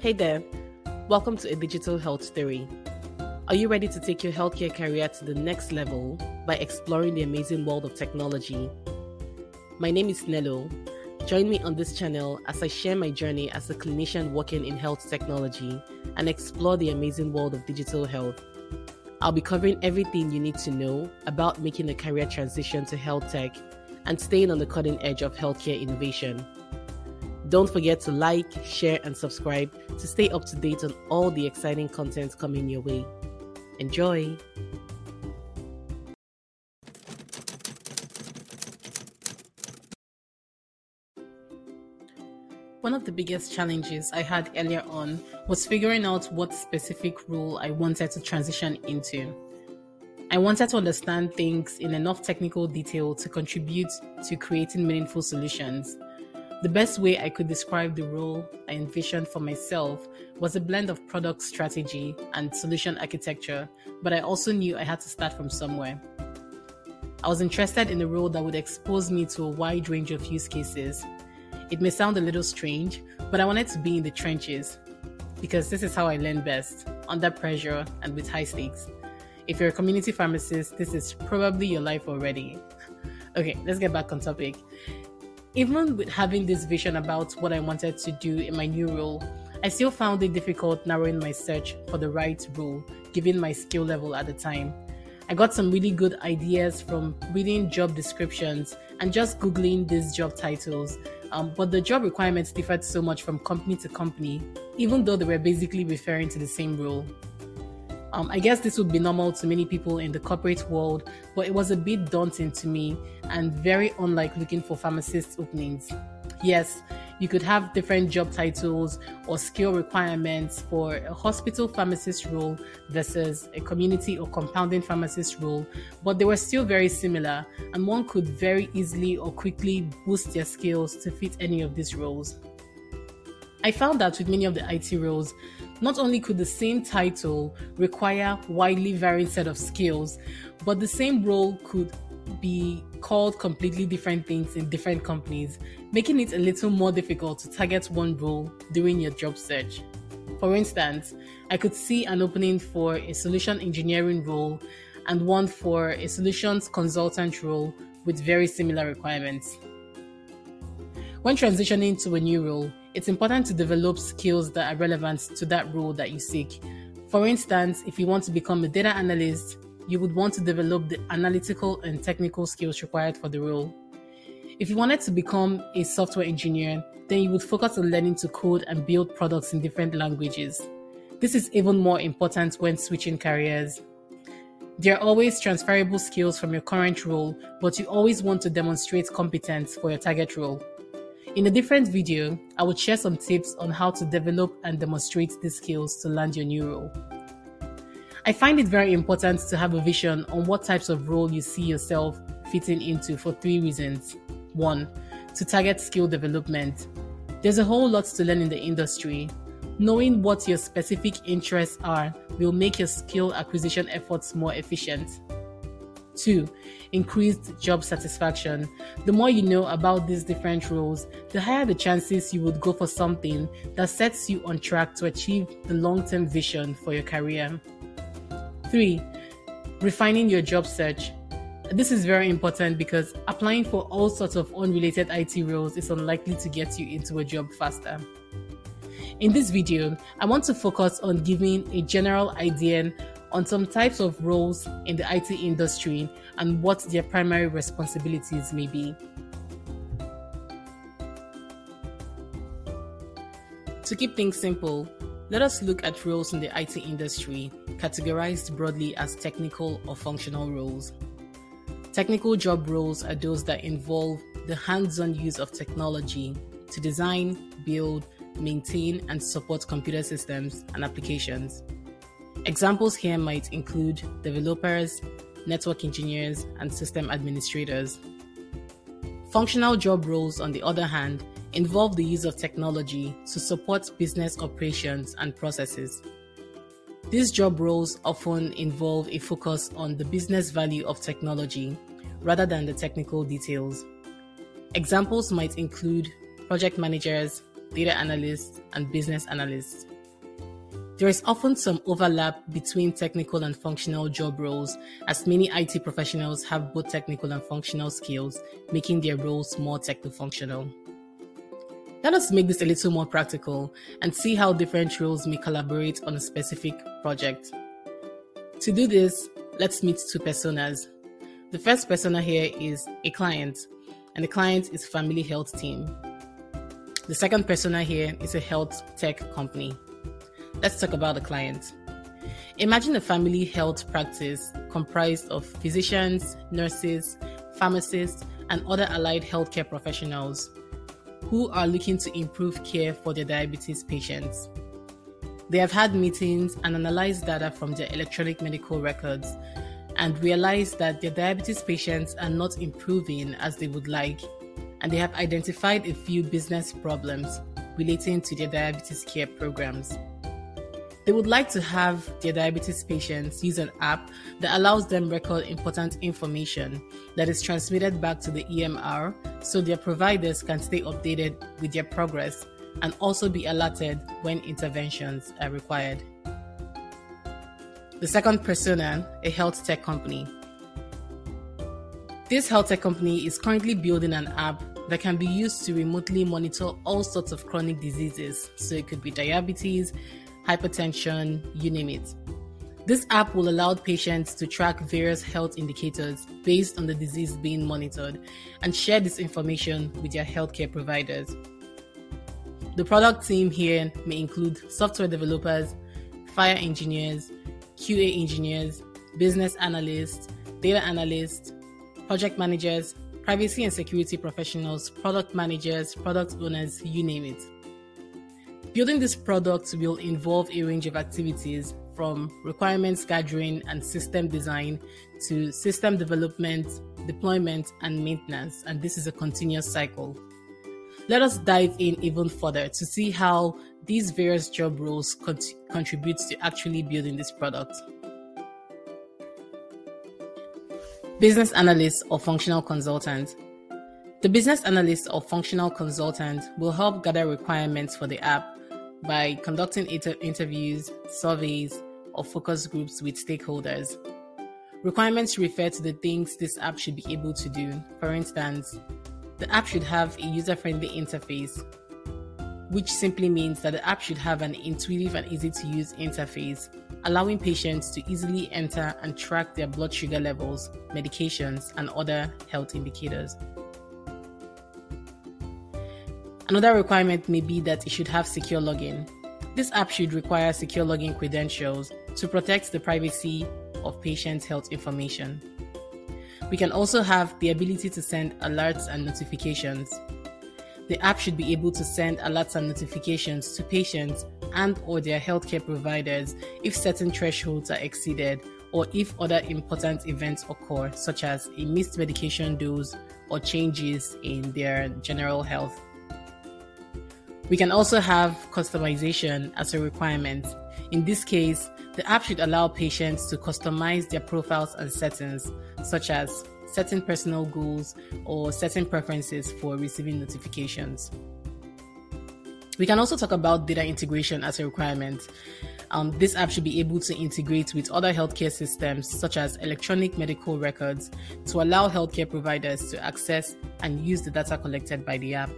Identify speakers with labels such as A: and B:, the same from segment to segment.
A: Hey there, welcome to a digital health story. Are you ready to take your healthcare career to the next level by exploring the amazing world of technology? My name is Nello. Join me on this channel as I share my journey as a clinician working in health technology and explore the amazing world of digital health. I'll be covering everything you need to know about making a career transition to health tech and staying on the cutting edge of healthcare innovation. Don't forget to like, share, and subscribe to stay up to date on all the exciting content coming your way. Enjoy! One of the biggest challenges I had earlier on was figuring out what specific role I wanted to transition into. I wanted to understand things in enough technical detail to contribute to creating meaningful solutions the best way I could describe the role I envisioned for myself was a blend of product strategy and solution architecture, but I also knew I had to start from somewhere. I was interested in a role that would expose me to a wide range of use cases. It may sound a little strange, but I wanted to be in the trenches because this is how I learn best under pressure and with high stakes. If you're a community pharmacist, this is probably your life already. Okay, let's get back on topic. Even with having this vision about what I wanted to do in my new role, I still found it difficult narrowing my search for the right role, given my skill level at the time. I got some really good ideas from reading job descriptions and just Googling these job titles. Um, but the job requirements differed so much from company to company, even though they were basically referring to the same role. Um, I guess this would be normal to many people in the corporate world, but it was a bit daunting to me and very unlike looking for pharmacist openings. Yes, you could have different job titles or skill requirements for a hospital pharmacist role versus a community or compounding pharmacist role, but they were still very similar, and one could very easily or quickly boost their skills to fit any of these roles. I found that with many of the IT roles, not only could the same title require widely varying set of skills, but the same role could be called completely different things in different companies, making it a little more difficult to target one role during your job search. For instance, I could see an opening for a solution engineering role and one for a solutions consultant role with very similar requirements. When transitioning to a new role, it's important to develop skills that are relevant to that role that you seek. For instance, if you want to become a data analyst, you would want to develop the analytical and technical skills required for the role. If you wanted to become a software engineer, then you would focus on learning to code and build products in different languages. This is even more important when switching careers. There are always transferable skills from your current role, but you always want to demonstrate competence for your target role. In a different video, I will share some tips on how to develop and demonstrate these skills to land your new role. I find it very important to have a vision on what types of role you see yourself fitting into for three reasons. One, to target skill development. There's a whole lot to learn in the industry. Knowing what your specific interests are will make your skill acquisition efforts more efficient. Two, increased job satisfaction. The more you know about these different roles, the higher the chances you would go for something that sets you on track to achieve the long term vision for your career. Three, refining your job search. This is very important because applying for all sorts of unrelated IT roles is unlikely to get you into a job faster. In this video, I want to focus on giving a general idea on some types of roles in the IT industry and what their primary responsibilities may be. To keep things simple, let us look at roles in the IT industry categorized broadly as technical or functional roles. Technical job roles are those that involve the hands on use of technology to design, build, maintain, and support computer systems and applications. Examples here might include developers, network engineers, and system administrators. Functional job roles, on the other hand, involve the use of technology to support business operations and processes. These job roles often involve a focus on the business value of technology rather than the technical details. Examples might include project managers, data analysts, and business analyst. There is often some overlap between technical and functional job roles, as many IT professionals have both technical and functional skills, making their roles more techno functional. Let us make this a little more practical and see how different roles may collaborate on a specific project. To do this, let's meet two personas. The first persona here is a client, and the client is Family Health Team. The second persona here is a health tech company. Let's talk about the client. Imagine a family health practice comprised of physicians, nurses, pharmacists, and other allied healthcare professionals who are looking to improve care for their diabetes patients. They have had meetings and analyzed data from their electronic medical records and realized that their diabetes patients are not improving as they would like, and they have identified a few business problems relating to their diabetes care programs. They would like to have their diabetes patients use an app that allows them record important information that is transmitted back to the EMR so their providers can stay updated with their progress and also be alerted when interventions are required. The second persona, a health tech company. This health tech company is currently building an app that can be used to remotely monitor all sorts of chronic diseases. So it could be diabetes, hypertension, you name it. This app will allow patients to track various health indicators based on the disease being monitored and share this information with their healthcare providers. The product team here may include software developers, fire engineers, QA engineers, business analysts, data analysts, project managers, privacy and security professionals, product managers, product owners, you name it. Building this product will involve a range of activities from requirements gathering and system design to system development, deployment, and maintenance, and this is a continuous cycle. Let us dive in even further to see how these various job roles contribute to actually building this product. Business analyst or functional consultant. The business analyst or functional consultant will help gather requirements for the app by conducting inter- interviews, surveys, or focus groups with stakeholders. Requirements refer to the things this app should be able to do. For instance, the app should have a user friendly interface, which simply means that the app should have an intuitive and easy to use interface, allowing patients to easily enter and track their blood sugar levels, medications, and other health indicators. Another requirement may be that it should have secure login. This app should require secure login credentials to protect the privacy of patients' health information. We can also have the ability to send alerts and notifications. The app should be able to send alerts and notifications to patients and or their healthcare providers if certain thresholds are exceeded or if other important events occur such as a missed medication dose or changes in their general health. We can also have customization as a requirement. In this case, the app should allow patients to customize their profiles and settings, such as setting personal goals or setting preferences for receiving notifications. We can also talk about data integration as a requirement. Um, this app should be able to integrate with other healthcare systems, such as electronic medical records, to allow healthcare providers to access and use the data collected by the app.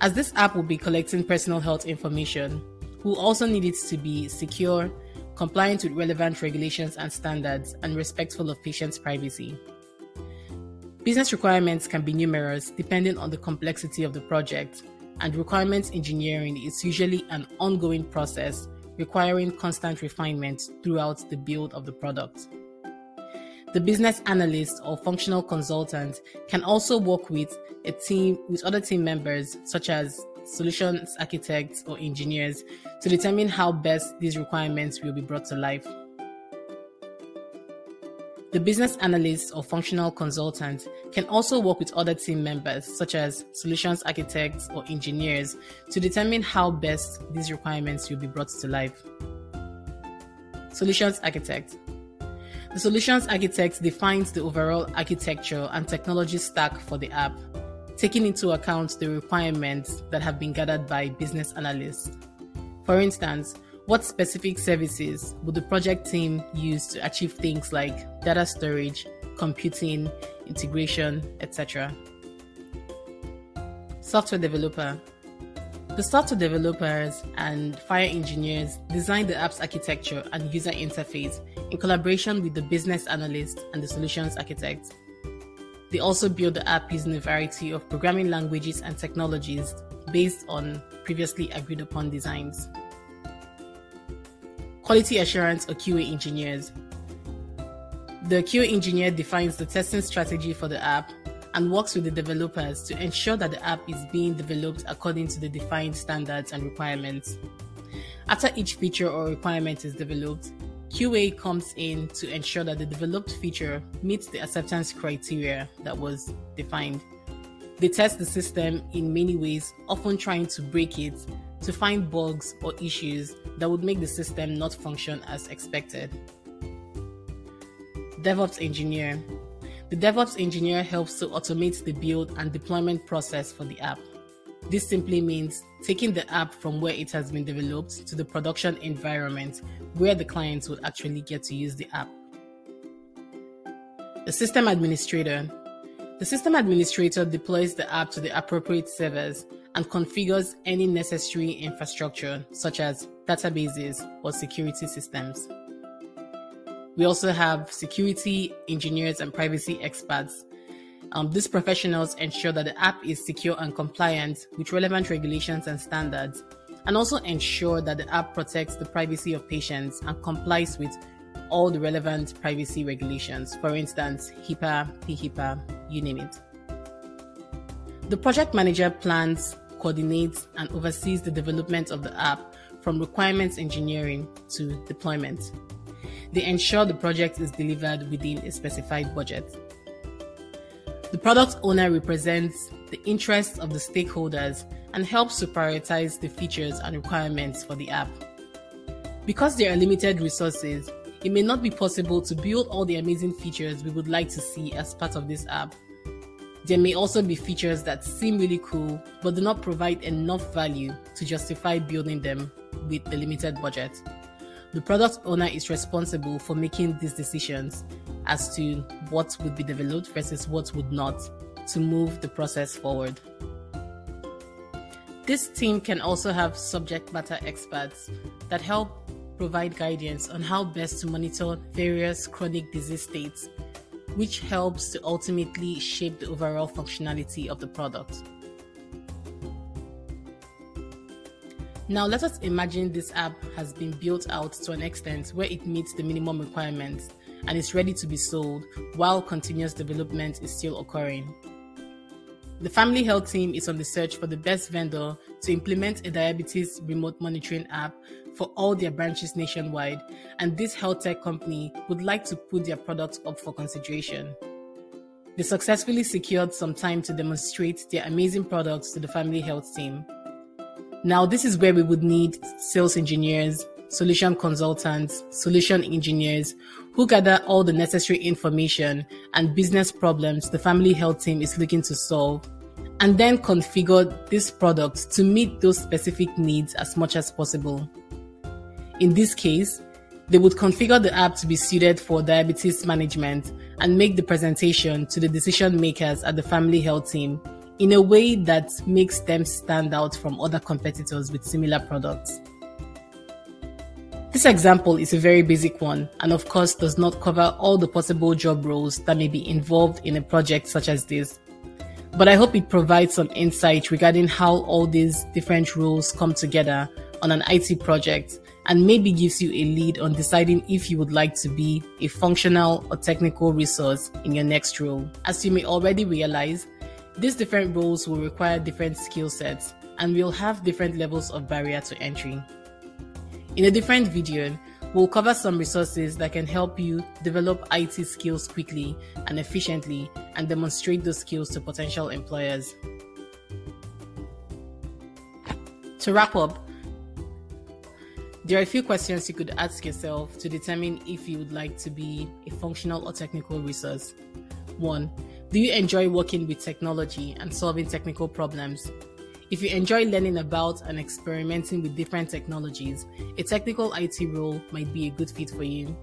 A: As this app will be collecting personal health information, we'll also need it to be secure, compliant with relevant regulations and standards, and respectful of patients' privacy. Business requirements can be numerous depending on the complexity of the project, and requirements engineering is usually an ongoing process requiring constant refinement throughout the build of the product. The business analyst or functional consultant can also work with a team with other team members such as solutions architects or engineers to determine how best these requirements will be brought to life. The business analyst or functional consultant can also work with other team members, such as solutions architects or engineers, to determine how best these requirements will be brought to life. Solutions architect the solutions architect defines the overall architecture and technology stack for the app. taking into account the requirements that have been gathered by business analysts. For instance, what specific services would the project team use to achieve things like data storage, computing, integration, etc.? Software developer. The software developers and fire engineers design the app's architecture and user interface in collaboration with the business analyst and the solutions architect. They also build the app using a variety of programming languages and technologies based on previously agreed upon designs. Quality assurance or QA engineers. The QA engineer defines the testing strategy for the app and works with the developers to ensure that the app is being developed according to the defined standards and requirements. After each feature or requirement is developed, QA comes in to ensure that the developed feature meets the acceptance criteria that was defined. They test the system in many ways, often trying to break it to find bugs or issues that would make the system not function as expected. DevOps engineer. The DevOps engineer helps to automate the build and deployment process for the app. This simply means taking the app from where it has been developed to the production environment where the clients would actually get to use the app. The system administrator. The system administrator deploys the app to the appropriate servers and configures any necessary infrastructure, such as databases or security systems. We also have security engineers and privacy experts um, these professionals ensure that the app is secure and compliant with relevant regulations and standards, and also ensure that the app protects the privacy of patients and complies with all the relevant privacy regulations. For instance, HIPAA, PHIPA, you name it. The project manager plans, coordinates, and oversees the development of the app from requirements engineering to deployment. They ensure the project is delivered within a specified budget. The product owner represents the interests of the stakeholders and helps to prioritize the features and requirements for the app. Because there are limited resources, it may not be possible to build all the amazing features we would like to see as part of this app. There may also be features that seem really cool but do not provide enough value to justify building them with the limited budget. The product owner is responsible for making these decisions as to what would be developed versus what would not to move the process forward. This team can also have subject matter experts that help provide guidance on how best to monitor various chronic disease states, which helps to ultimately shape the overall functionality of the product. Now, let us imagine this app has been built out to an extent where it meets the minimum requirements and is ready to be sold while continuous development is still occurring. The family health team is on the search for the best vendor to implement a diabetes remote monitoring app for all their branches nationwide, and this health tech company would like to put their product up for consideration. They successfully secured some time to demonstrate their amazing products to the family health team. Now, this is where we would need sales engineers, solution consultants, solution engineers who gather all the necessary information and business problems the family health team is looking to solve, and then configure this product to meet those specific needs as much as possible. In this case, they would configure the app to be suited for diabetes management and make the presentation to the decision makers at the family health team in a way that makes them stand out from other competitors with similar products. This example is a very basic one and of course does not cover all the possible job roles that may be involved in a project such as this. But I hope it provides some insight regarding how all these different roles come together on an IT project and maybe gives you a lead on deciding if you would like to be a functional or technical resource in your next role. As you may already realize, these different roles will require different skill sets and will have different levels of barrier to entry. In a different video, we'll cover some resources that can help you develop IT skills quickly and efficiently and demonstrate those skills to potential employers. To wrap up, there are a few questions you could ask yourself to determine if you would like to be a functional or technical resource. One, Do you enjoy working with technology and solving technical problems? If you enjoy learning about and experimenting with different technologies, a technical IT role might be a good fit for you.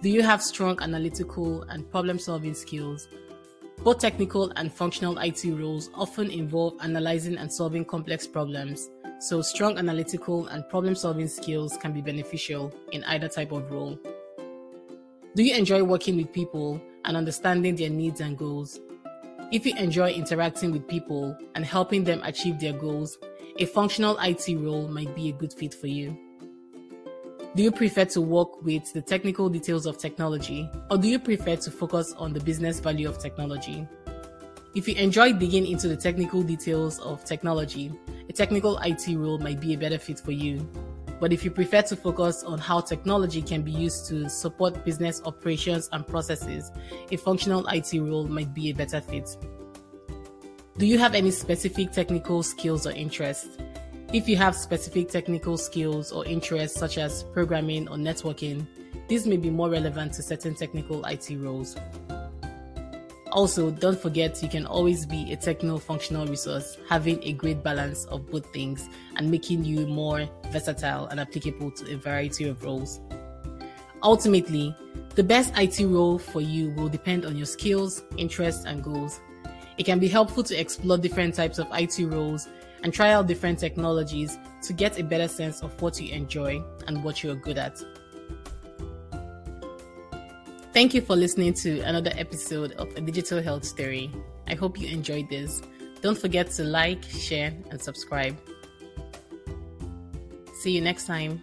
A: Do you have strong analytical and problem solving skills? Both technical and functional IT roles often involve analyzing and solving complex problems, so strong analytical and problem solving skills can be beneficial in either type of role. Do you enjoy working with people and understanding their needs and goals? If you enjoy interacting with people and helping them achieve their goals, a functional IT role might be a good fit for you. Do you prefer to work with the technical details of technology, or do you prefer to focus on the business value of technology? If you enjoy digging into the technical details of technology, a technical IT role might be a better fit for you. But if you prefer to focus on how technology can be used to support business operations and processes, a functional IT role might be a better fit. Do you have any specific technical skills or interests? If you have specific technical skills or interests such as programming or networking, these may be more relevant to certain technical IT roles. Also, don't forget you can always be a techno functional resource, having a great balance of both things and making you more versatile and applicable to a variety of roles. Ultimately, the best IT role for you will depend on your skills, interests, and goals. It can be helpful to explore different types of IT roles and try out different technologies to get a better sense of what you enjoy and what you are good at. Thank you for listening to another episode of A Digital Health Story. I hope you enjoyed this. Don't forget to like, share, and subscribe. See you next time.